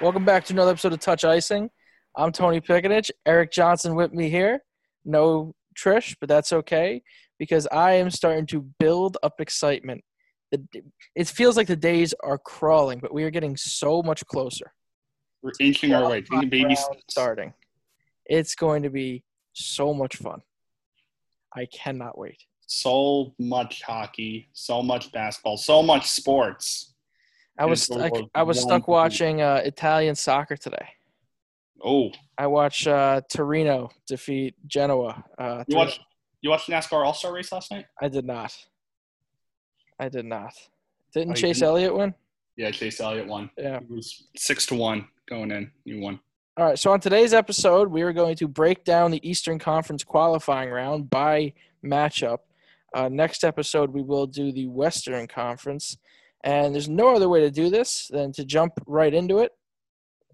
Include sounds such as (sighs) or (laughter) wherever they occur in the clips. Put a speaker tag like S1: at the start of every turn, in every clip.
S1: Welcome back to another episode of Touch Icing. I'm Tony Pickett. Eric Johnson with me here. No Trish, but that's okay because I am starting to build up excitement. It feels like the days are crawling, but we are getting so much closer.
S2: We're inching our way, taking baby
S1: starting. It's going to be so much fun. I cannot wait.
S2: So much hockey, so much basketball, so much sports.
S1: I was I, I, was stuck watching uh, Italian soccer today.
S2: Oh,
S1: I watched uh, Torino defeat Genoa. Uh,
S2: you watched you watched NASCAR All Star race last night?
S1: I did not. I did not. Didn't oh, Chase didn't? Elliott win?
S2: Yeah, Chase Elliott won.
S1: Yeah,
S2: it was six to one going in. You won.
S1: All right. So on today's episode, we are going to break down the Eastern Conference qualifying round by matchup. Uh, next episode, we will do the Western Conference. And there's no other way to do this than to jump right into it.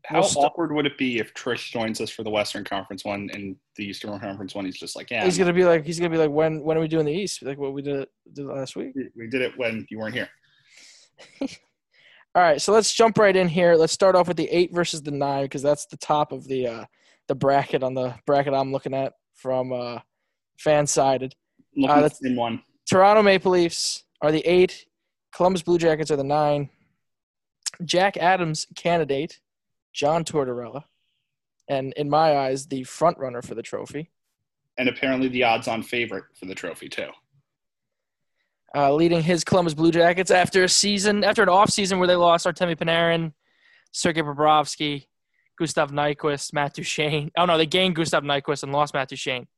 S2: How we'll st- awkward would it be if Trish joins us for the Western Conference one and the Eastern Conference one? He's just like, yeah.
S1: He's gonna be like, he's gonna be like, when when are we doing the East? Like what we did, did last week.
S2: We did it when you weren't here. (laughs)
S1: All right, so let's jump right in here. Let's start off with the eight versus the nine because that's the top of the uh, the bracket on the bracket I'm looking at from uh, Fansided.
S2: Looking uh, at the same one.
S1: Toronto Maple Leafs are the eight. Columbus Blue Jackets are the nine. Jack Adams candidate, John Tortorella, and in my eyes, the front runner for the trophy.
S2: And apparently the odds-on favorite for the trophy too.
S1: Uh, leading his Columbus Blue Jackets after a season, after an off season where they lost Artemi Panarin, Sergei Bobrovsky, Gustav Nyquist, Matt Duchene. Oh no, they gained Gustav Nyquist and lost Matt Duchene.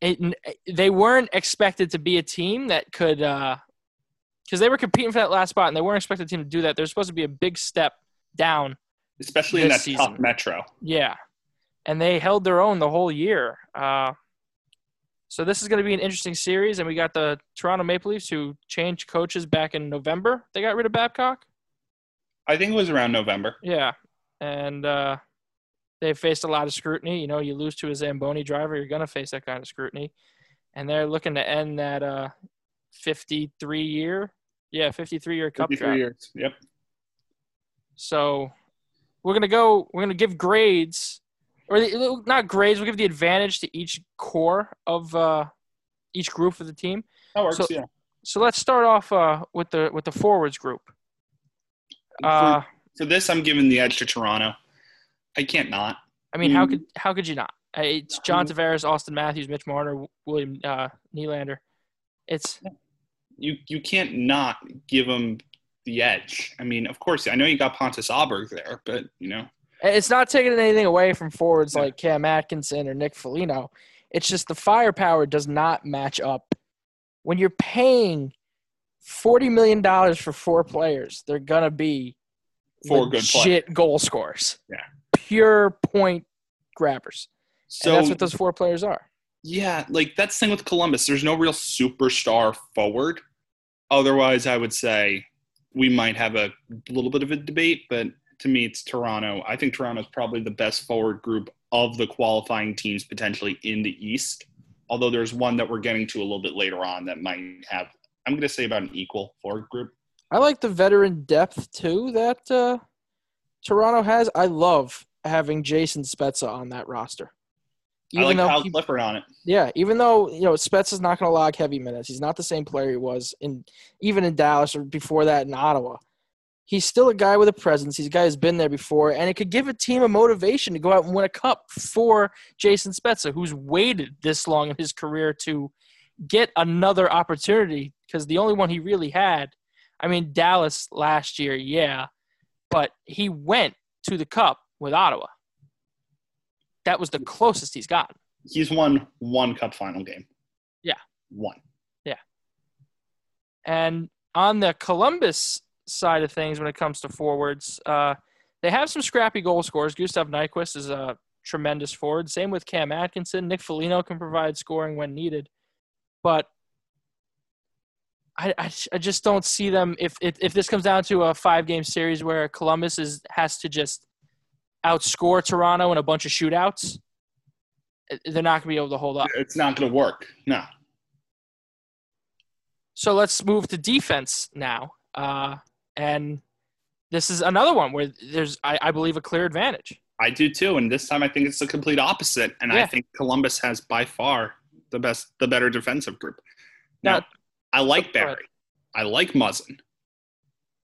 S1: It, they weren't expected to be a team that could uh, because they were competing for that last spot and they weren't expecting the team to do that. There's supposed to be a big step down,
S2: especially in that season. tough metro.
S1: Yeah, and they held their own the whole year. Uh, so this is going to be an interesting series, and we got the Toronto Maple Leafs who changed coaches back in November. They got rid of Babcock.
S2: I think it was around November.
S1: Yeah, and uh, they faced a lot of scrutiny. You know, you lose to a Zamboni driver, you're going to face that kind of scrutiny, and they're looking to end that uh, 53 year. Yeah, 53 year cup 53 years.
S2: Yep.
S1: So we're gonna go. We're gonna give grades, or the, not grades. We'll give the advantage to each core of uh, each group of the team.
S2: That works.
S1: So,
S2: yeah.
S1: So let's start off uh, with the with the forwards group.
S2: Uh, for, for, this, I'm giving the edge to Toronto. I can't not.
S1: I mean, mm. how could how could you not? It's John Tavares, Auston Matthews, Mitch Marner, William uh, Nylander. It's
S2: you you can't not give them the edge. I mean, of course, I know you got Pontus Aberg there, but you know,
S1: it's not taking anything away from forwards yeah. like Cam Atkinson or Nick Foligno. It's just the firepower does not match up. When you're paying forty million dollars for four players, they're gonna be
S2: four
S1: good goal scorers.
S2: Yeah,
S1: pure point grabbers. So and that's what those four players are.
S2: Yeah, like that's the thing with Columbus. There's no real superstar forward. Otherwise, I would say we might have a little bit of a debate, but to me, it's Toronto. I think Toronto is probably the best forward group of the qualifying teams potentially in the East. Although there's one that we're getting to a little bit later on that might have, I'm going to say about an equal forward group.
S1: I like the veteran depth too that uh, Toronto has. I love having Jason Spezza on that roster.
S2: Even I like though Kyle he, Clifford on it.
S1: Yeah, even though you know Spets is not going to log heavy minutes, he's not the same player he was in even in Dallas or before that in Ottawa. He's still a guy with a presence. He's a guy who's been there before, and it could give a team a motivation to go out and win a cup for Jason Spezza, who's waited this long in his career to get another opportunity because the only one he really had, I mean, Dallas last year, yeah, but he went to the cup with Ottawa that was the closest he's gotten.
S2: He's won one cup final game.
S1: Yeah.
S2: One.
S1: Yeah. And on the Columbus side of things, when it comes to forwards, uh, they have some scrappy goal scorers. Gustav Nyquist is a tremendous forward. Same with Cam Atkinson. Nick Foligno can provide scoring when needed. But I, I, I just don't see them if, if if this comes down to a five game series where Columbus is has to just outscore Toronto in a bunch of shootouts, they're not going to be able to hold up.
S2: It's not going to work. No.
S1: So let's move to defense now. Uh, and this is another one where there's, I, I believe, a clear advantage.
S2: I do too, and this time I think it's the complete opposite. And
S1: Yeah.
S2: I think Columbus has by far the best, the better defensive group.
S1: Now-
S2: Now, I like. Barrie, I like Muzzin,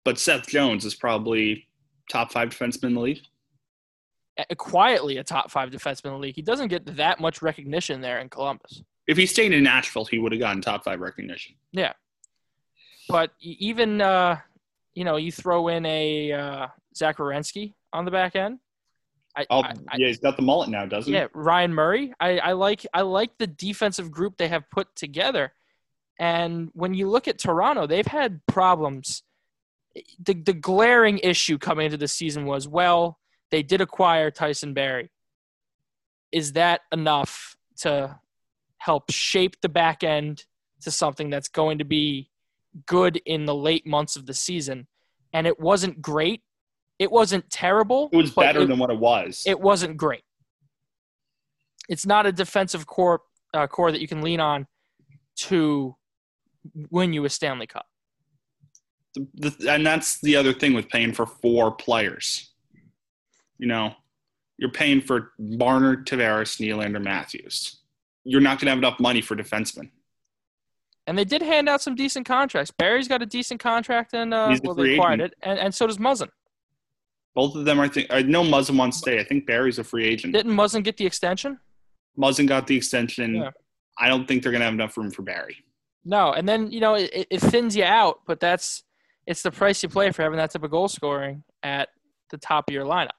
S2: but Seth Jones is probably top five defenseman in the league.
S1: Quietly a top five defenseman in the league. He doesn't get that much recognition there in Columbus.
S2: If he stayed in Nashville, he would have gotten top five recognition.
S1: Yeah, but even, uh, you know, you throw in a uh, Zach Werenski on the back end. I,
S2: Oh,
S1: I- I-
S2: yeah, he's got the mullet now, doesn't he?
S1: yeah, Ryan Murray. I, I like I like the defensive group they have put together. And when you look at Toronto, they've had problems. The the glaring issue coming into the season was well, they did acquire Tyson Barrie. Is that enough to help shape the back end to something that's going to be good in the late months of the season? And it wasn't great. It wasn't terrible.
S2: It was better
S1: it-
S2: than what it was.
S1: it wasn't great. It's not a defensive core uh, core that you can lean on to win you a Stanley Cup.
S2: The- the- and that's the other thing with paying for four players. You know, you're paying for Marner, Tavares, Nylander, Matthews. You're not going to have enough money for defensemen.
S1: And they did hand out some decent contracts. Barrie's got a decent contract, and uh, well, they acquired
S2: agent.
S1: it, and, and so does Muzzin.
S2: Both of them, I think. I know Muzzin wants to stay. I think Barrie's a free agent.
S1: Didn't Muzzin get the extension?
S2: Muzzin got the extension.
S1: Yeah.
S2: I don't think they're going to have enough room for Barry.
S1: No, and then you know it, it thins you out, but that's it's the price you play for having that type of goal scoring at the top of your lineup.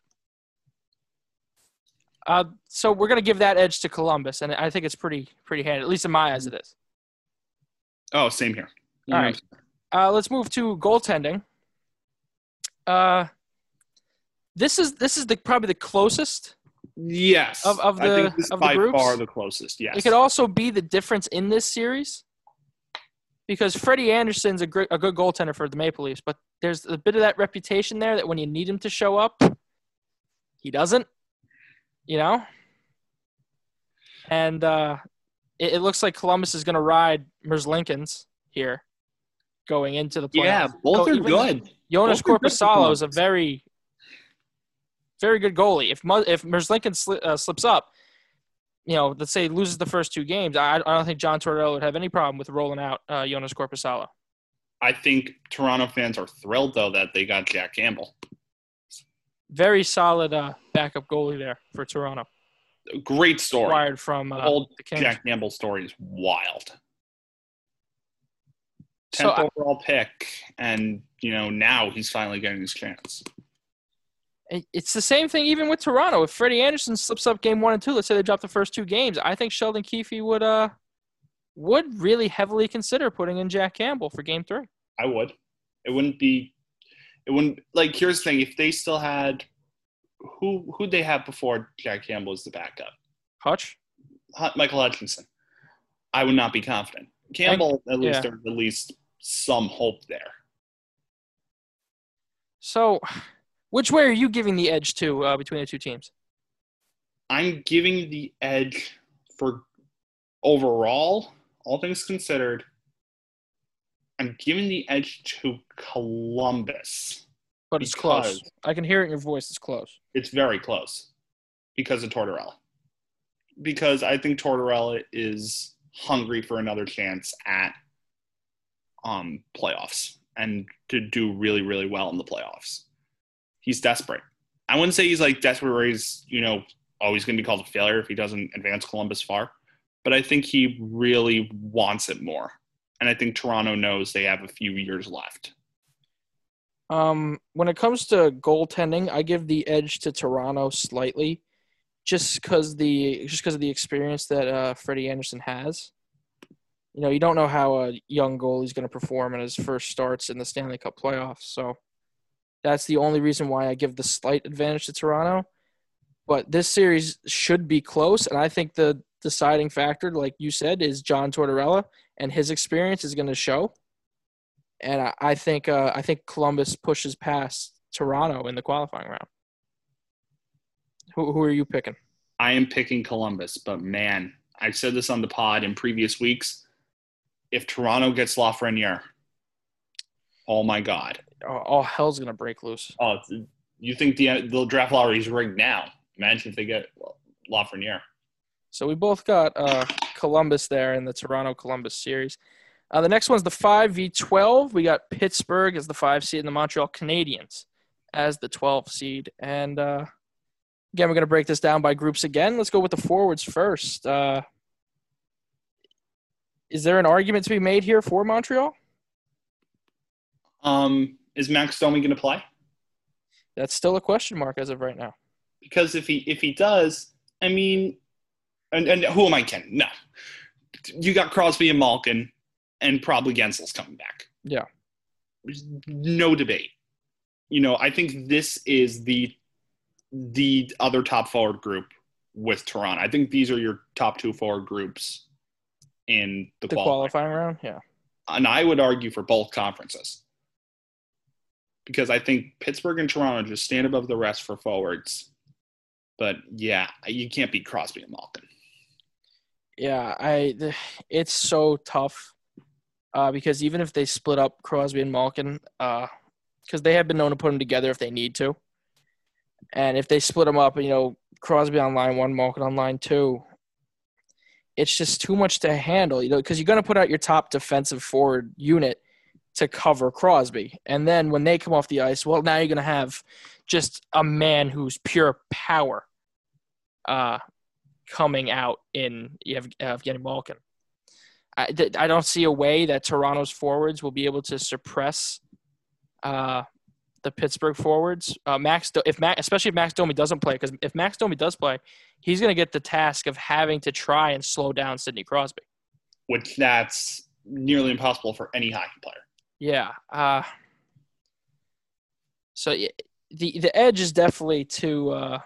S1: Uh, so we're gonna give that edge to Columbus, and I think it's pretty pretty handy, at least in my eyes, it is.
S2: Oh, same here. You
S1: All right. Uh, let's move to goaltending. Uh, this is this is the probably the closest.
S2: Yes.
S1: Of- of
S2: I
S1: the-
S2: is
S1: of the
S2: by
S1: groups?
S2: far the closest. Yes.
S1: It could also be the difference in this series because Freddie Andersen's a great, a good goaltender for the Maple Leafs, but there's a bit of that reputation there that when you need him to show up, he doesn't. You know, and uh, it, it looks like Columbus is going to ride Lincoln's here going into the playoffs.
S2: yeah, both
S1: So
S2: are good.
S1: Jonas
S2: Both are
S1: Corposalo is a very, very good goalie. If Mu- if Merzlinkin sli- uh, slips up, you know, let's say he loses the first two games, I, I don't think John Tortorella would have any problem with rolling out uh, Joonas Korpisalo.
S2: I think Toronto fans are thrilled though that they got Jack Campbell.
S1: Very solid uh, backup goalie there for Toronto.
S2: Great story.
S1: Acquired from
S2: The
S1: uh, Kings.
S2: Jack Campbell story is wild.
S1: So
S2: Tenth
S1: I-
S2: overall pick, and you know now he's finally getting his chance.
S1: It's the same thing even with Toronto. If Freddie Andersen slips up game one and two, let's say they drop the first two games, I think Sheldon Keefe would uh would really heavily consider putting in Jack Campbell for game three.
S2: I would. It wouldn't be. It wouldn't like. Here's the thing: if they still had, who who'd they have before Jack Campbell was the backup?
S1: Hutch?
S2: Hu- Michael Hutchinson. I would not be confident. Campbell, at least,
S1: yeah.
S2: there's at least some hope there.
S1: So, which way are you giving the edge to uh, between the two teams?
S2: I'm giving the edge for overall, all things considered. I'm giving the edge to Columbus.
S1: But it's close. I can hear it in your voice. It's close.
S2: It's very close because of Tortorella. Because I think Tortorella is hungry for another chance at um, playoffs and to do really, really well in the playoffs. He's desperate. I wouldn't say he's like desperate where he's, you know, always going to be called a failure if he doesn't advance Columbus far. But I think he really wants it more. And I think Toronto knows they have a few years left.
S1: Um, when it comes to goaltending, I give the edge to Toronto slightly, just because the just because of the experience that uh, Freddie Andersen has. You know, you don't know how a young goalie's going to perform in his first starts in the Stanley Cup playoffs, so that's the only reason why I give the slight advantage to Toronto. But this series should be close, and I think the deciding factor, like you said, is John Tortorella, and his experience is going to show and I, I think uh, I think Columbus pushes past Toronto in the qualifying round. Who who are you picking?
S2: I am picking Columbus, but man, I've said this on the pod in previous weeks. If Toronto gets Lafreniere, oh my God,
S1: all hell's gonna break loose.
S2: Oh, you think the the draft lottery is rigged now? Imagine if they get Lafreniere.
S1: So we both got uh, Columbus there in the Toronto Columbus series. Uh, the next one's the five v twelve. We got Pittsburgh as the five seed and the Montreal Canadiens as the twelve seed. And uh, again, we're gonna break this down by groups again. Let's go with the forwards first. Uh, is there an argument to be made here for Montreal?
S2: Um, is Max Domi going to play?
S1: That's still a question mark as of right now.
S2: Because if he if he does, I mean, and, and who am I kidding? No, you got Crosby and Malkin, and probably Guentzel's coming back.
S1: Yeah.
S2: There's no debate. You know, I think this is the the other top forward group with Toronto. I think these are your top two forward groups in the,
S1: The
S2: qualifying.
S1: qualifying round, yeah.
S2: and I would argue for both conferences because I think Pittsburgh and Toronto just stand above the rest for forwards. But yeah, you can't beat Crosby and Malkin.
S1: Yeah, I it's so tough uh, because even if they split up Crosby and Malkin, because they have been known to put them together if they need to, and if they split them up, you know, Crosby on line one, Malkin on line two, it's just too much to handle. You know, because you're going to put out your top defensive forward unit to cover Crosby, and then when they come off the ice, well, now you're going to have just a man who's pure power. Uh, coming out in Ev- Evgeny Malkin. I, th- I don't see a way that Toronto's forwards will be able to suppress uh, the Pittsburgh forwards. Uh, Max, Do- if Max, especially if Max Domi doesn't play, because if Max Domi does play, he's going to get the task of having to try and slow down Sidney Crosby.
S2: which that's nearly impossible for any hockey player.
S1: Yeah. Uh, so the the edge is definitely to uh,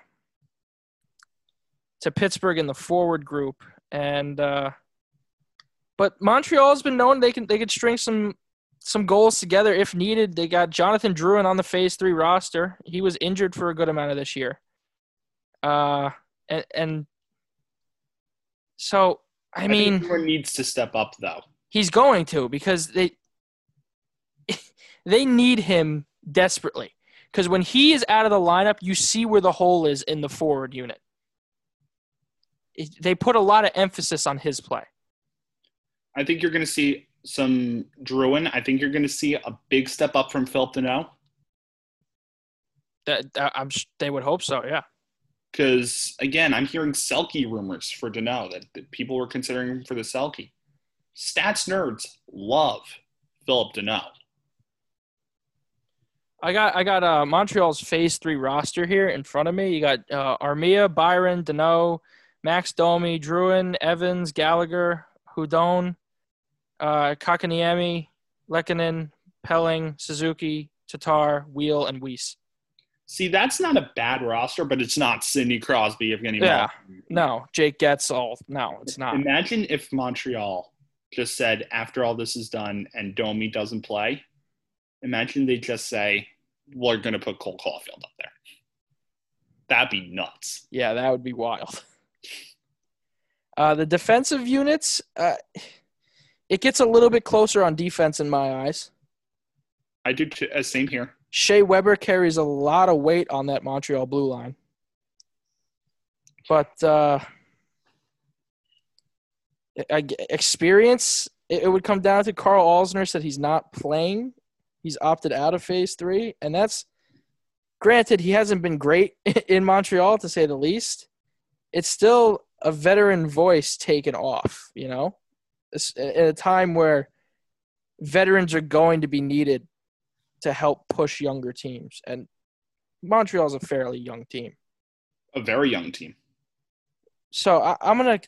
S1: to Pittsburgh in the forward group, and uh, but Montreal's been known they can they could string some some goals together if needed. They got Jonathan Drouin on the Phase Three roster. He was injured for a good amount of this year. Uh, and, and so I mean
S2: think needs to step up though.
S1: He's going to because they (laughs) they need him desperately. Because when he is out of the lineup, you see where the hole is in the forward unit. They put a lot of emphasis on his play.
S2: I think you're going to see some Drouin. I think you're going to see a big step up from Phillip Danault
S1: That, I'm they would hope so. Yeah.
S2: because again, I'm hearing Selke rumors for Danault that, that people were considering him for the Selke. Stats nerds love Phillip Danault.
S1: I got I got uh, Montreal's Phase Three roster here in front of me. You got uh, Armia, Byron, Danault, Max Domi, Drouin, Evans, Gallagher, Hudon, uh, Kotkaniemi, Lehkonen, Poehling, Suzuki, Tatar, Weal, and Weise.
S2: See, that's not a bad roster, but it's not Sidney Crosby, Evgeny
S1: Yeah.
S2: Malkin.
S1: No, Jake Guentzel. No, it's not.
S2: Imagine if Montreal just said, after all this is done and Domi doesn't play, imagine they just say, we're going to put Cole Caufield up there. That'd be nuts.
S1: Yeah, that would be wild. (laughs) Uh, the defensive units, uh, it gets a little bit closer on defense in my eyes.
S2: I do, t- uh, same here.
S1: Shea Weber carries a lot of weight on that Montreal blue line. But uh, experience, it it would come down to Karl Alzner said he's not playing. He's opted out of phase three. And that's granted, he hasn't been great (laughs) in Montreal, to say the least. It's still a veteran voice taken off, you know, It's- at a time where veterans are going to be needed to help push younger teams. And Montreal's a fairly young team.
S2: A very young team.
S1: So I, I'm going to.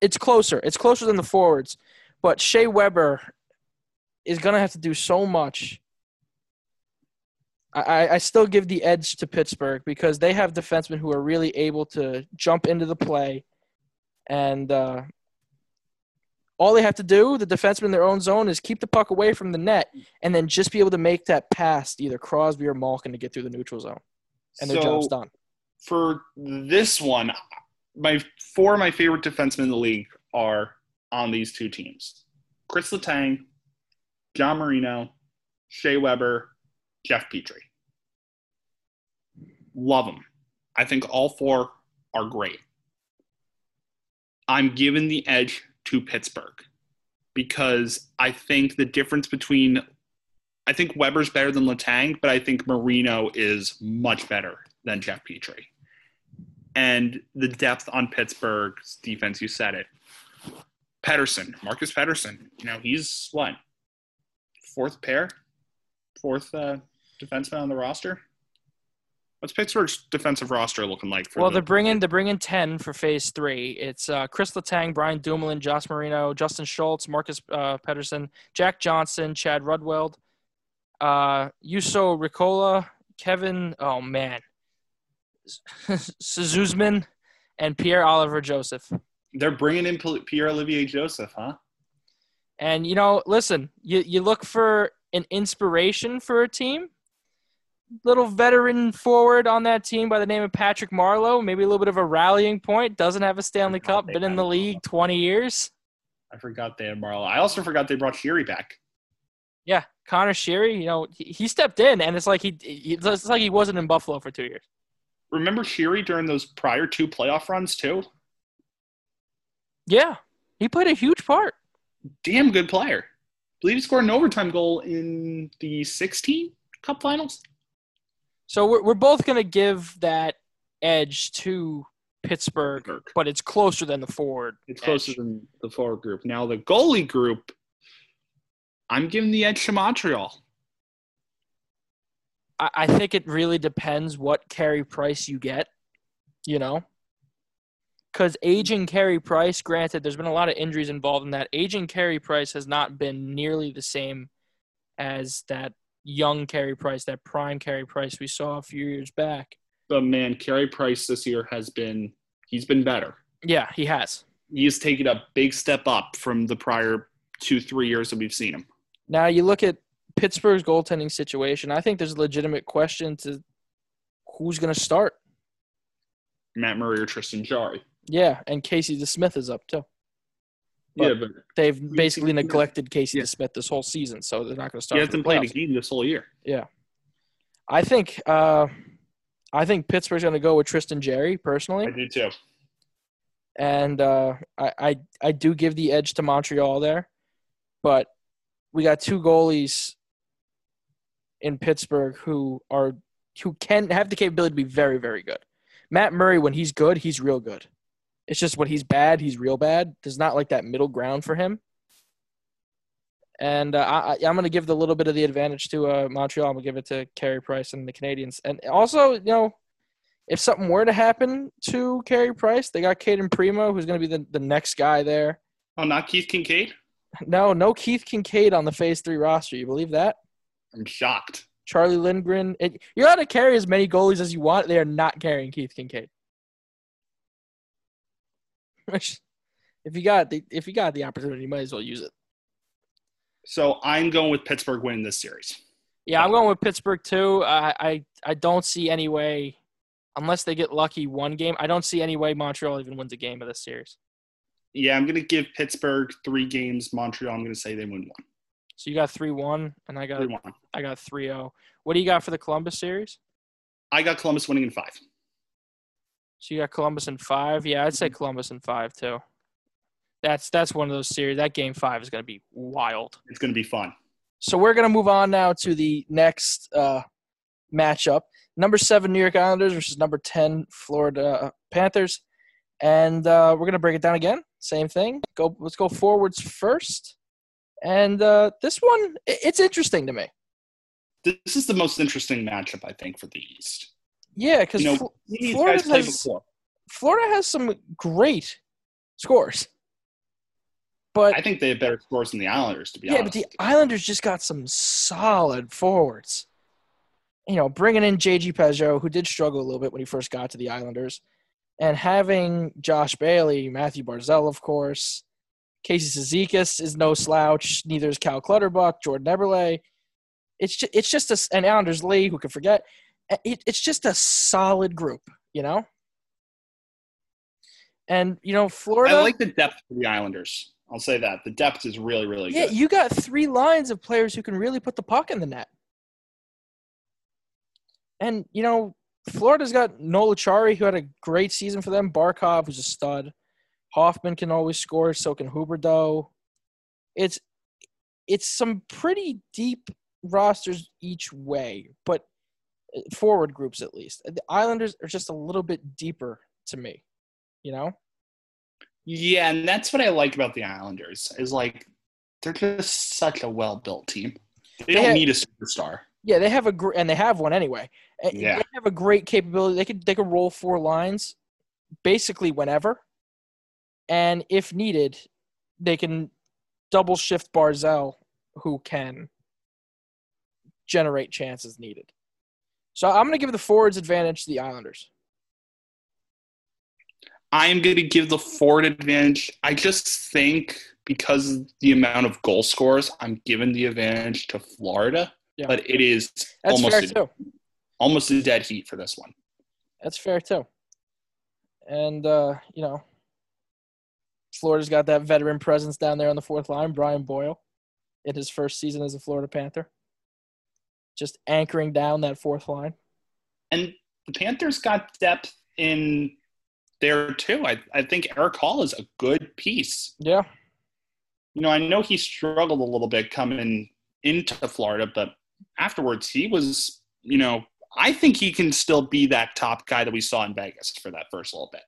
S1: It's closer. It's closer than the forwards. But Shea Weber is going to have to do so much. I, I- still give the edge to Pittsburgh because they have defensemen who are really able to jump into the play. And uh, all they have to do, the defenseman in their own zone, is keep the puck away from the net and then just be able to make that pass to either Crosby or Malkin to get through the neutral zone. And their
S2: so
S1: job's done.
S2: for this one, my four of my favorite defensemen in the league are on these two teams: Chris Letang, John Marino, Shea Weber, Jeff Petry. Love him. I think all four are great. I'm giving the edge to Pittsburgh because I think the difference between I think Weber's better than Letang, but I think Marino is much better than Jeff Petry. And the depth on Pittsburgh's defense, you said it. Pettersson, Marcus Pettersson, you know, he's what? Fourth pair? Fourth uh, defenseman on the roster? What's Pittsburgh's defensive roster looking like?
S1: For well, the- they're bringing they're bringing ten for Phase Three. It's uh, Chris Letang, Brian Dumoulin, Josh Marino, Justin Schultz, Marcus uh, Pettersson, Jack Johnson, Chad Ruhwedel, uh, Juuso Riikola, Kevin. Oh man, (laughs) Czuczman, and Pierre Olivier Joseph.
S2: They're bringing in Pierre Olivier Joseph, huh?
S1: And you know, listen, you you look for an inspiration for a team. Little veteran forward on that team by the name of Patrick Marleau, maybe a little bit of a rallying point. Doesn't have a Stanley Cup, been in the league 20 years.
S2: I forgot they had Marleau. I also forgot they brought Sheary back.
S1: Yeah, Connor Sheary, you know, he, he stepped in, and it's like he, it's like he wasn't in Buffalo for two years.
S2: Remember Sheary during those prior two playoff runs too?
S1: Yeah, he played a huge part.
S2: Damn good player. I believe he scored an overtime goal in the 16 Cup Finals.
S1: So we're we're both gonna give that edge to Pittsburgh, Pittsburgh. but it's closer than the forward.
S2: It's closer edge. than the forward group. Now the goalie group, I'm giving the edge to Montreal.
S1: I, I think it really depends what Carey Price you get. You know, because aging Carey Price, granted, there's been a lot of injuries involved in that. Aging Carey Price has not been nearly the same as that young Carey Price, that prime Carey Price we saw a few years back.
S2: But man, Carey Price this year has been he's been better.
S1: Yeah, he has.
S2: He's taken a big step up from the prior two, three years that we've seen him.
S1: Now you look at Pittsburgh's goaltending situation. I think there's a legitimate question to who's going to start.
S2: Matt Murray or Tristan Jarry.
S1: Yeah, and Casey DeSmith is up too.
S2: But yeah, but
S1: they've basically neglected Casey yeah. DeSmith this whole season, so they're not going to start.
S2: He hasn't played a game this whole year.
S1: Yeah, I think uh, I think Pittsburgh's going to go with Tristan Jarry personally.
S2: I do too.
S1: And uh, I, I I do give the edge to Montreal there, but we got two goalies in Pittsburgh who are who can have the capability to be very very good. Matt Murray, when he's good, he's real good. It's just when he's bad, he's real bad. There's not like that middle ground for him. And uh, I, am going to give the little bit of the advantage to uh, Montreal. I'm going to give it to Carey Price and the Canadians. And also, you know, if something were to happen to Carey Price, they got Cayden Primeau, who's going to be the, the next guy there.
S2: Oh, not Keith Kinkaid?
S1: No, no Keith Kinkaid on the Phase 3 roster. You believe that?
S2: I'm shocked.
S1: Charlie Lindgren. It, you're allowed to carry as many goalies as you want. They are not carrying Keith Kinkaid. (laughs) if you got the if you got the opportunity, you might as well use it.
S2: So I'm going with Pittsburgh win this series.
S1: Yeah, I'm going with Pittsburgh too. I, I I don't see any way, unless they get lucky one game. I don't see any way Montreal even wins a game of this series.
S2: Yeah, I'm going to give Pittsburgh three games. Montreal, I'm going to say they win one.
S1: So you got three one, and I got three one. I got three zero. What do you got for the Columbus series?
S2: I got Columbus winning in five.
S1: So you got Columbus in five. Yeah, I'd say Columbus in five too. That's that's one of those series. That game five is going to be wild.
S2: It's going to be fun.
S1: So we're going to move on now to the next uh, matchup. Number seven New York Islanders versus number ten Florida Panthers, and uh, we're going to break it down again. Same thing. Go. Let's go forwards first. And uh, this one, it's interesting to me.
S2: This is the most interesting matchup, I think, for the East.
S1: Yeah, because you know, Florida has Florida has some great scores, but
S2: I think they have better scores than the Islanders. To be
S1: yeah,
S2: honest, Yeah,
S1: but the Islanders just got some solid forwards. You know, bringing in JG Pageau, who did struggle a little bit when he first got to the Islanders, and having Josh Bailey, Mathew Barzal, of course. Casey Cizikas is no slouch. Neither is Cal Clutterbuck, Jordan Eberle. It's just, it's just a, an Islanders Lee who can forget it, it's just a solid group, you know. And you know, Florida.
S2: I like the depth for the Islanders. I'll say that the depth is really, really
S1: yeah,
S2: good.
S1: Yeah, you got three lines of players who can really put the puck in the net. And you know, Florida's got Noel Acciari, who had a great season for them. Barkov, who's a stud. Hoffman can always score. So can Huberdeau. It's it's some pretty deep rosters each way, but forward groups at least. The Islanders are just a little bit deeper to me. You know.
S2: Yeah, and that's what I like about the Islanders is like they're just such a well built team. They, don't
S1: have,
S2: need a superstar.
S1: Yeah, they have a gr- and they have one anyway.
S2: Yeah.
S1: They have a great capability. They could they could roll four lines, basically whenever, and if needed, they can double shift Barzal, who can generate chances needed. So I'm going to give the forwards advantage to the Islanders.
S2: I'm going to give the forward advantage. I just think because the amount of goal scores, I'm giving the advantage to Florida.
S1: Yeah.
S2: But it is
S1: That's
S2: almost a, almost a dead heat for this one.
S1: That's fair too. And uh, you know, Florida's got that veteran presence down there on the fourth line, Brian Boyle, in his first season as a Florida Panther. Just anchoring down that fourth line.
S2: And the Panthers got depth in there too. I, I think Erik Haula is a good piece.
S1: Yeah.
S2: You know, I know he struggled a little bit coming into Florida, but afterwards he was, you know, I think he can still be that top guy that we saw in Vegas for that first little bit.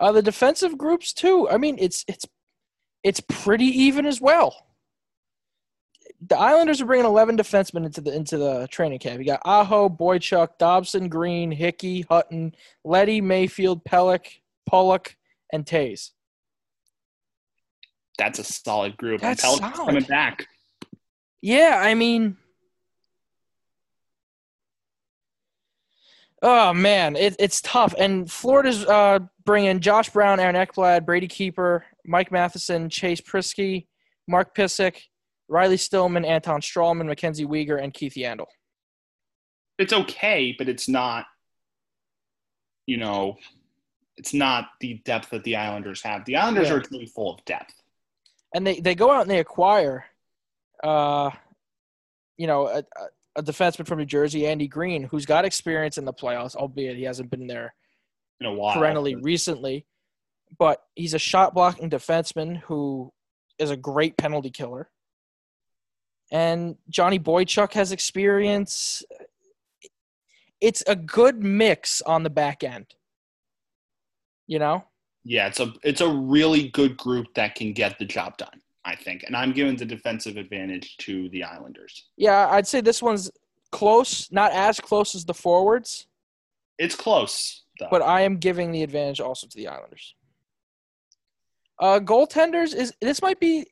S1: Uh, the defensive groups too. I mean, it's it's it's pretty even as well. The Islanders are bringing eleven defensemen into the into the training camp. You got Aho, Boychuk, Dobson, Greene, Hickey, Hutton, Leddy, Mayfield, Pelech, Pulock, and Toews.
S2: That's a solid group.
S1: That's
S2: and
S1: solid.
S2: coming back.
S1: Yeah, I mean, oh man, it, it's tough. And Florida's uh, bringing Josh Brown, Aaron Ekblad, Brady Keeper, Mike Matheson, Chase Priskie, Mark Pysyk, Riley Stillman, Anton Stralman, Mackenzie Weegar, and Keith Yandle.
S2: It's okay, but it's not, you know, it's not the depth that the Islanders have. The Islanders
S1: Yeah.
S2: are really full of depth.
S1: And they, they go out and they acquire, uh, you know, a, a- a defenseman from New Jersey, Andy Greene, who's got experience in the playoffs, albeit he hasn't been there
S2: In a while.
S1: perennially recently, but he's a shot blocking defenseman who is a great penalty killer. And Johnny Boychuk has experience. It's a good mix on the back end. You know?
S2: Yeah, it's a it's a really good group that can get the job done, I think. And I'm giving the defensive advantage to the Islanders.
S1: Yeah, I'd say this one's close, not as close as the forwards,
S2: It's close, though.
S1: but I am giving the advantage also to the Islanders. Uh, goaltenders is this might be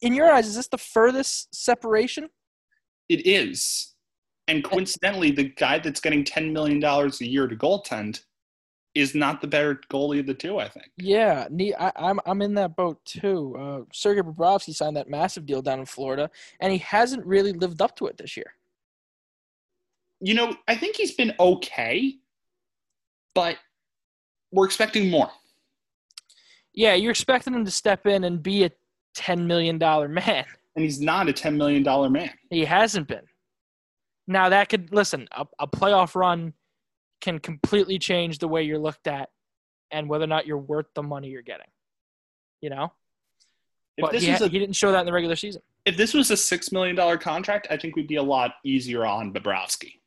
S1: in your eyes is this the furthest separation?
S2: it is. And coincidentally, the guy that's getting $10 million a year to goaltend is not the better goalie of the two, I think.
S1: Yeah, I, I'm I'm in that boat too. Uh, Sergei Bobrovsky signed that massive deal down in Florida, and he hasn't really lived up to it this year.
S2: You know, I think he's been okay, but we're expecting more.
S1: Yeah, you're expecting him to step in and be a ten million dollar man. (laughs)
S2: And he's not a $10 million man.
S1: He hasn't been. Now that could listen. A, a playoff run can completely change the way you're looked at, and whether or not you're worth the money you're getting. You know,
S2: If
S1: but
S2: this,
S1: he,
S2: was a,
S1: he didn't show that in the regular season.
S2: if this was a $6 million contract, I think we'd be a lot easier on Bobrovsky.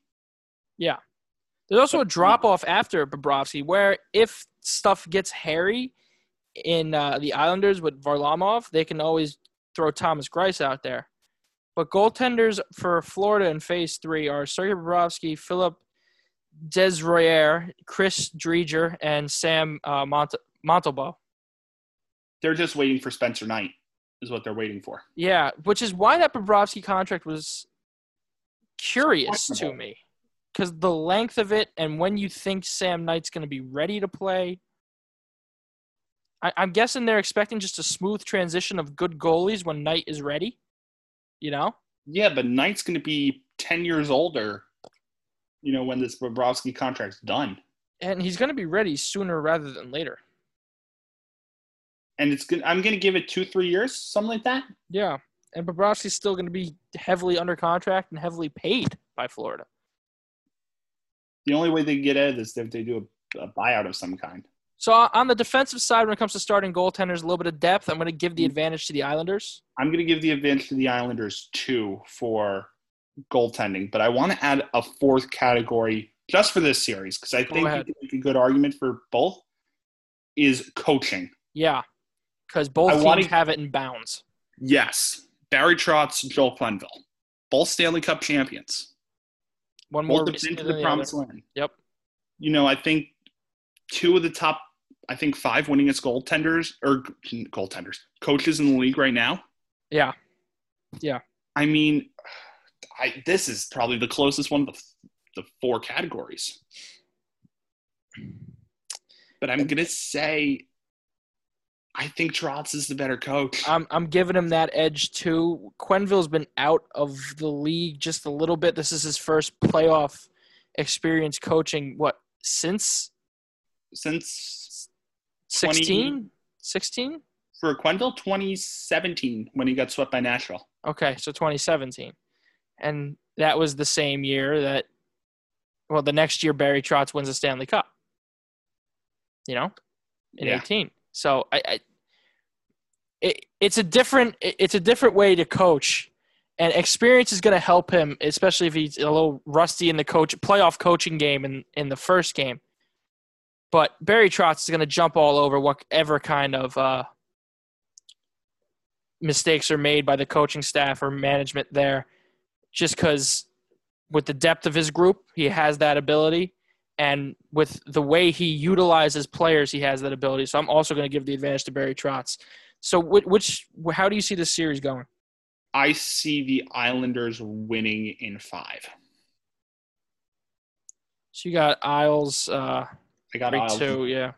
S2: Yeah.
S1: There's also a hmm. drop off after Bobrovsky, where if stuff gets hairy in uh, the Islanders with Varlamov, they can always throw Thomas Greiss out there. But goaltenders for Florida in Phase Three are Sergei Bobrovsky, Philippe Desrosiers, Chris Driedger, and Sam uh, Mont- Montembeault.
S2: They're just waiting for Spencer Knight, is what they're waiting for.
S1: Yeah, which is why that Bobrovsky contract was curious to me. Because the length of it and when you think Sam Knight's going to be ready to play. I, I'm guessing they're expecting just a smooth transition of good goalies when Knight is ready. You know?
S2: Yeah, but Knight's going to be 10 years older, you know, when this Bobrovsky contract's done.
S1: And he's going to be ready sooner rather than later.
S2: And it's good. I'm going to give it two, three years, something like that.
S1: Yeah. And Bobrovsky's still going to be heavily under contract and heavily paid by Florida.
S2: The only way they can get out of this is if they do a, a buyout of some kind.
S1: So on the defensive side, when it comes to starting goaltenders, a little bit of depth. I'm going to give the advantage to the Islanders.
S2: I'm going to give the advantage to the Islanders too for goaltending, but I want to add a fourth category just for this series because I think you can make a good argument for both. Is coaching.
S1: Yeah, because both
S2: I
S1: teams
S2: wanna-
S1: have it in bounds.
S2: Yes, Barry Trotz, Joel Quenneville, both Stanley Cup champions.
S1: One more
S2: both have been to the
S1: the
S2: promised
S1: other.
S2: land.
S1: Yep.
S2: You know, I think two of the top, I think five winningest goaltenders or goaltenders, coaches in the league right now.
S1: Yeah. Yeah.
S2: I mean, I, this is probably the closest one of the, the four categories. But I'm gonna say, I think Trotz is the better coach.
S1: I'm I'm giving him that edge too. Quenneville's been out of the league just a little bit. This is his first playoff experience coaching. What since
S2: Since
S1: 16? 16?
S2: for Quenneville, 2017 when he got swept by Nashville.
S1: Okay, so 2017, and that was the same year that. Well, the next year Barry Trotz wins the Stanley Cup. You know, in
S2: Yeah.
S1: 18. So I, I it, it's a different it's a different way to coach and experience is going to help him especially if he's a little rusty in the coach playoff coaching game in, in the first game but barry trotz is going to jump all over whatever kind of uh, mistakes are made by the coaching staff or management there just because with the depth of his group he has that ability and with the way he utilizes players, he has that ability. So I'm also going to give the advantage to Barry Trotz. So which, which how do you see this series going?
S2: I see the Islanders winning in five.
S1: So you got Isles, uh,
S2: I got Isles.
S1: two, yeah,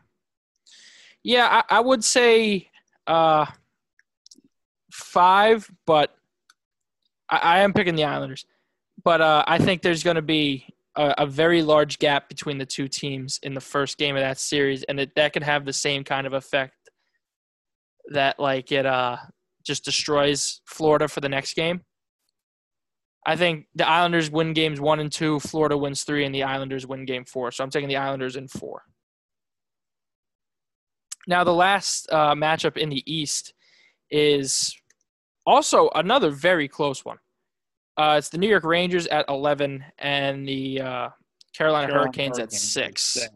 S1: yeah. I, I would say uh, five, but I, I am picking the Islanders. But uh, I think there's going to be a, a very large gap between the two teams in the first game of that series, and it, that could have the same kind of effect that like it uh just destroys Florida for the next game. I think the Islanders win games one and two, Florida wins three, and the Islanders win game four. So I'm taking the Islanders in four. Now the last uh, matchup in the East is also another very close one. Uh, it's the New York Rangers at 11 and the uh, Carolina,
S2: Carolina
S1: Hurricanes, at six.
S2: Six.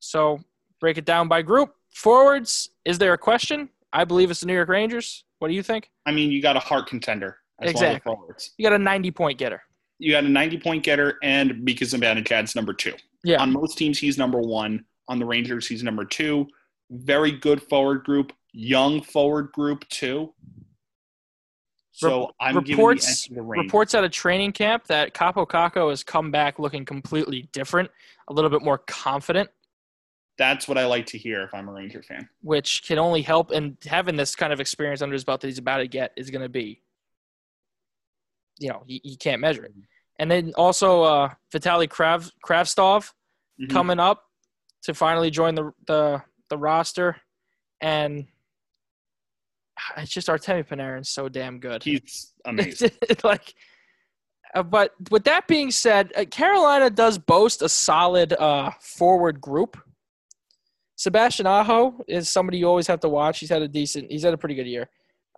S1: So break it down by group. Forwards, is there a question? I believe it's the New York Rangers. What do you think?
S2: I mean, you got a heart contender as
S1: Exactly. You got a 90 point getter.
S2: You got a 90 point getter, and Mika Zibanejad's number two.
S1: Yeah.
S2: On most teams, he's number one. On the Rangers, he's number two. Very good forward group, young forward group too. So I'm giving the
S1: reports-
S2: edge to the
S1: Reports out of training camp that Kaapo Kakko has come back looking completely different, a little bit more confident,
S2: That's what I like to hear if I'm a Ranger fan.
S1: which can only help. And having this kind of experience under his belt that he's about to get is going to be, you know, you, you can't measure it. And then also uh, Vitaly Krav, Kravtsov
S2: Mhm.
S1: coming up to finally join the the, the roster, and (sighs) it's just Artemi Panarin's so damn good.
S2: He's (laughs) amazing.
S1: like, uh, but with that being said, uh, Carolina does boast a solid uh, forward group. Sebastian Aho is somebody you always have to watch. He's had a decent, he's had a pretty good year.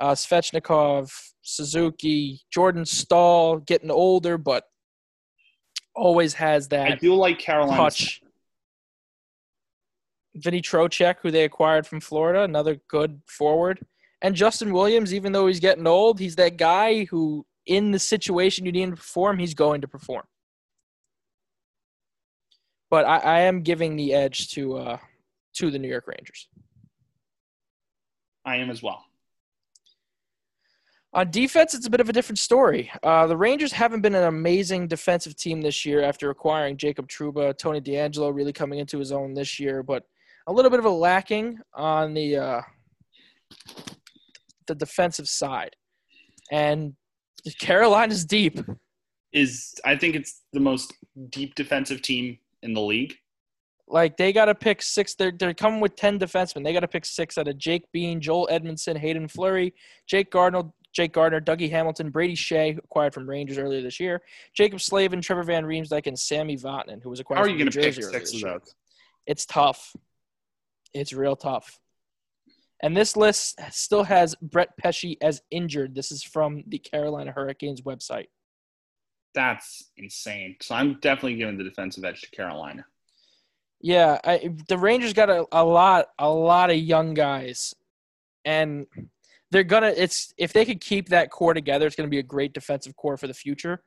S1: Uh, Svechnikov, Suzuki, Jordan Staal, getting older, but always has that.
S2: I do like Carolina.
S1: touch. Vinny Trocheck, who they acquired from Florida, another good forward. And Justin Williams, even though he's getting old, he's that guy who, in the situation you need him to perform, he's going to perform. But I, I am giving the edge to uh, to the New York Rangers.
S2: I am as well.
S1: On defense, it's a bit of a different story. Uh, the Rangers haven't been an amazing defensive team this year after acquiring Jacob Trouba, Tony DeAngelo really coming into his own this year, but a little bit of a lacking on the uh, the defensive side. And (laughs) Carolina's deep.
S2: Is I think it's the most deep defensive team in the league.
S1: Like they got to pick six. They're they're coming with ten defensemen. They got to pick six out of Jake Bean, Joel Edmundson, Haydn Fleury, Jake Gardiner, Jake Gardiner, Dougie Hamilton, Brady Skjei, acquired from Rangers earlier this year, Jaccob Slavin, Trevor Van Riemsdyk, and Sami Vatanen, who was acquired
S2: How are
S1: from
S2: you going to pick six of those?
S1: It's tough. It's real tough. And this list still has Brett Pesce as injured. This is from the Carolina Hurricanes website.
S2: That's insane. So I'm definitely giving the defensive edge to Carolina.
S1: Yeah, I, the Rangers got a, a lot, a lot of young guys, and they're gonna. It's if they could keep that core together, it's gonna be a great defensive core for the future.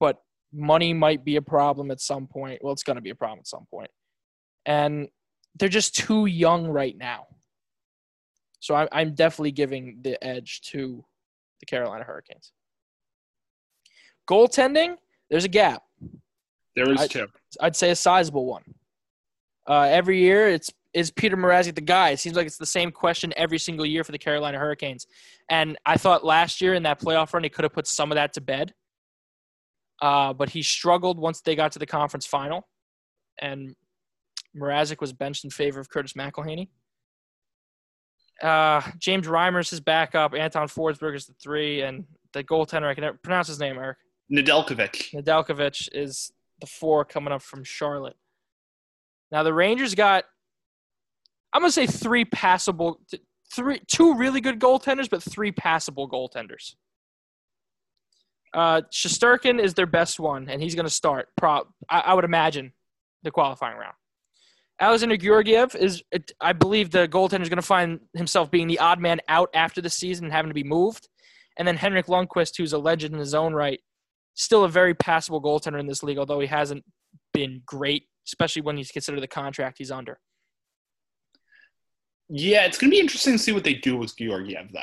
S1: But money might be a problem at some point. Well, it's gonna be a problem at some point. and they're just too young right now. So I, I'm definitely giving the edge to the Carolina Hurricanes. Goaltending, there's a gap.
S2: There is
S1: I-
S2: two.
S1: I'd say a sizable one. Uh, every year, it's is Petr Mrazek the guy? It seems like it's the same question every single year for the Carolina Hurricanes. And I thought last year in that playoff run, he could have put some of that to bed. Uh, but he struggled once they got to the conference final, and Mrazek was benched in favor of Curtis McElhinney. Uh, James Reimer's his backup. Anton Forsberg is the three, and the goaltender I can never pronounce his name, Eric.
S2: Nedeljkovic.
S1: Nedeljkovic is the four coming up from Charlotte. Now the Rangers got, I'm gonna say three passable, three two really good goaltenders, but three passable goaltenders. Uh, Shesterkin is their best one, and he's gonna start. Pro, I, I would imagine, the qualifying round. Alexander Georgiev is, I believe, the goaltender is gonna find himself being the odd man out after the season and having to be moved. And then Henrik Lundqvist, who's a legend in his own right, still a very passable goaltender in this league, although he hasn't been great, especially when you consider the contract he's under.
S2: Yeah, it's going to be interesting to see what they do with Georgiev, though.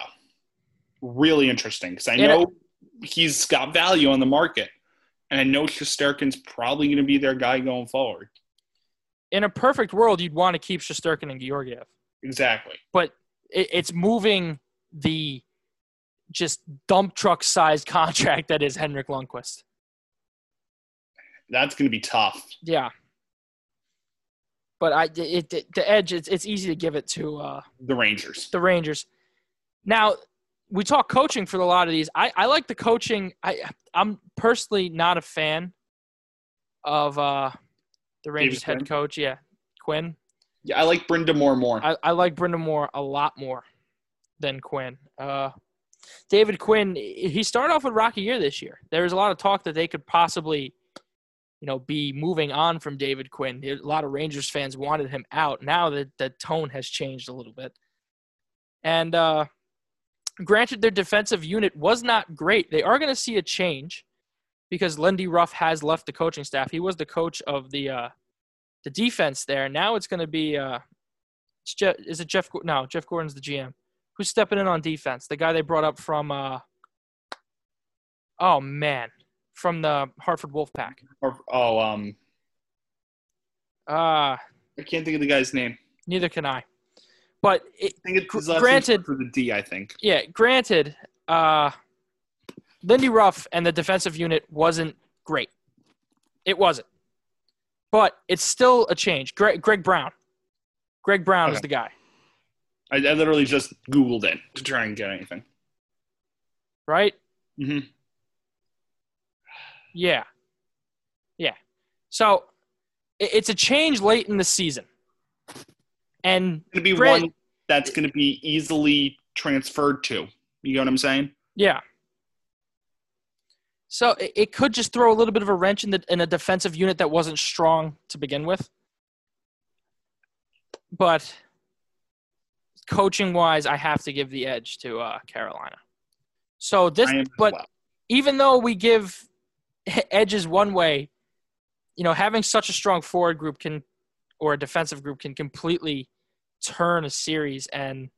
S2: Really interesting because I
S1: And
S2: know he's got value on the market, and I know Shesterkin's probably going to be their guy going forward.
S1: In a perfect world, you'd want to keep Shesterkin and Georgiev,
S2: Exactly.
S1: but it, it's moving the just dump truck sized (laughs) contract that is Henrik Lundqvist.
S2: That's going to be tough.
S1: Yeah. But I, it, it, the edge, it's, it's easy to give it to uh,
S2: The Rangers.
S1: the Rangers. Now, we talk coaching for a lot of these. I, I like the coaching. I I'm personally not a fan of uh, the Rangers head
S2: Quinn?
S1: coach. Yeah, Quinn.
S2: Yeah, I like Brind'Amour more.
S1: I, I like Brind'Amour a lot more than Quinn. Uh, David Quinn, he started off with rocky year this year. There was a lot of talk that they could possibly, you know, be moving on from David Quinn. A lot of Rangers fans wanted him out. Now that the tone has changed a little bit. And uh, granted, their defensive unit was not great. They are going to see a change because Lindy Ruff has left the coaching staff. He was the coach of the uh, the defense there. Now it's going to be uh, it's Jeff, is it Jeff? No, Jeff Gorton's the GM. Who's stepping in on defense? The guy they brought up from. Uh, oh man, from the Hartford Wolfpack.
S2: Or, oh, um,
S1: Uh,
S2: I can't think of the guy's name.
S1: neither can I. But it,
S2: I think it's his
S1: Gr-
S2: last
S1: granted-
S2: for the D. I think.
S1: yeah, granted, uh, Lindy Ruff and the defensive unit wasn't great. It wasn't. But it's still a change. Greg, Greg Brown. Greg Brown is the guy,
S2: I, I literally just Googled it to try and get anything.
S1: right?
S2: hmm
S1: Yeah. Yeah. So it's a change late in the season. And
S2: Going to be one that's going to be easily transferred to. You know what I'm saying?
S1: yeah. So it, it could just throw a little bit of a wrench in, the, in a defensive unit that wasn't strong to begin with. But coaching wise, I have to give the edge to uh, Carolina. So this,
S2: I am as
S1: but
S2: well.
S1: even though we give (laughs) edges one way, you know, having such a strong forward group can, or a defensive group can completely turn a series, and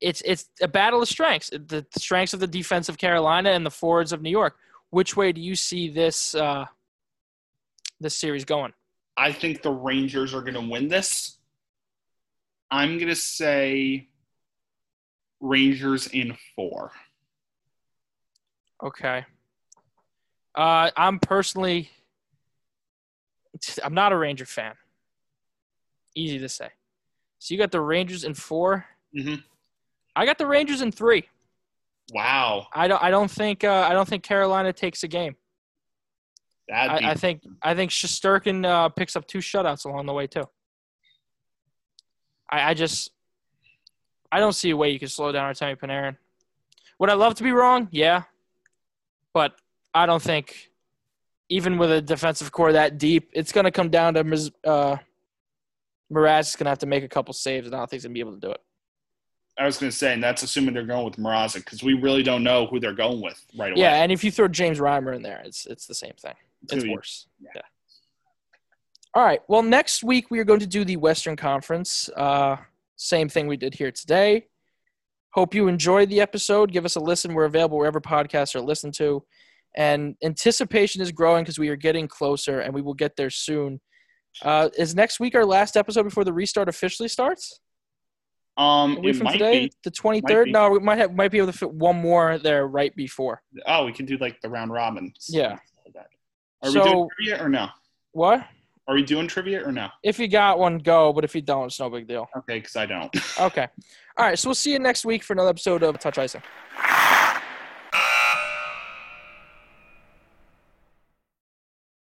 S1: it's it's a battle of strengths. The strengths of the defense of Carolina and the forwards of New York. Which way do you see this uh, this series going?
S2: I think the Rangers are going to win this. I'm going to say Rangers in four.
S1: Okay. Uh, I'm personally, I'm not a Ranger fan. Easy to say. So you got the Rangers in four.
S2: Mhm.
S1: I got the Rangers in three.
S2: Wow,
S1: I don't. I don't think. Uh, I don't think Carolina takes a game.
S2: that'd be
S1: I, I think. I think Shesterkin uh, picks up two shutouts along the way too. I, I just. I don't see a way you can slow down Artemi Panarin. Would I love to be wrong? Yeah, but I don't think, even with a defensive core that deep, it's going to come down to uh, Mraz is going to have to make a couple saves, and I don't think he's going to be able to do it.
S2: I was going to say, and that's assuming they're going with Mrazek because we really don't know who they're going with right away.
S1: Yeah, and if you throw James Reimer in there, it's it's the same thing. It's
S2: you-
S1: worse.
S2: yeah.
S1: Yeah. All right. Well, next week we are going to do the Western Conference. Uh, same thing we did here today. Hope you enjoyed the episode. Give us a listen. We're available wherever podcasts are listened to. And anticipation is growing because we are getting closer, and we will get there soon. Uh, is next week our last episode before the restart officially starts?
S2: Um, it
S1: from
S2: might
S1: today,
S2: be.
S1: the twenty third. No, we might have might be able to fit one more there right before.
S2: Oh, we can do like the round robin.
S1: Yeah.
S2: Are
S1: So-
S2: we doing trivia or no?
S1: What?
S2: Are we doing trivia or no?
S1: If you got one, go. But if you don't, it's no big deal.
S2: Okay, because I don't. (laughs)
S1: Okay. All right. So we'll see you next week for another episode of Touch Icing.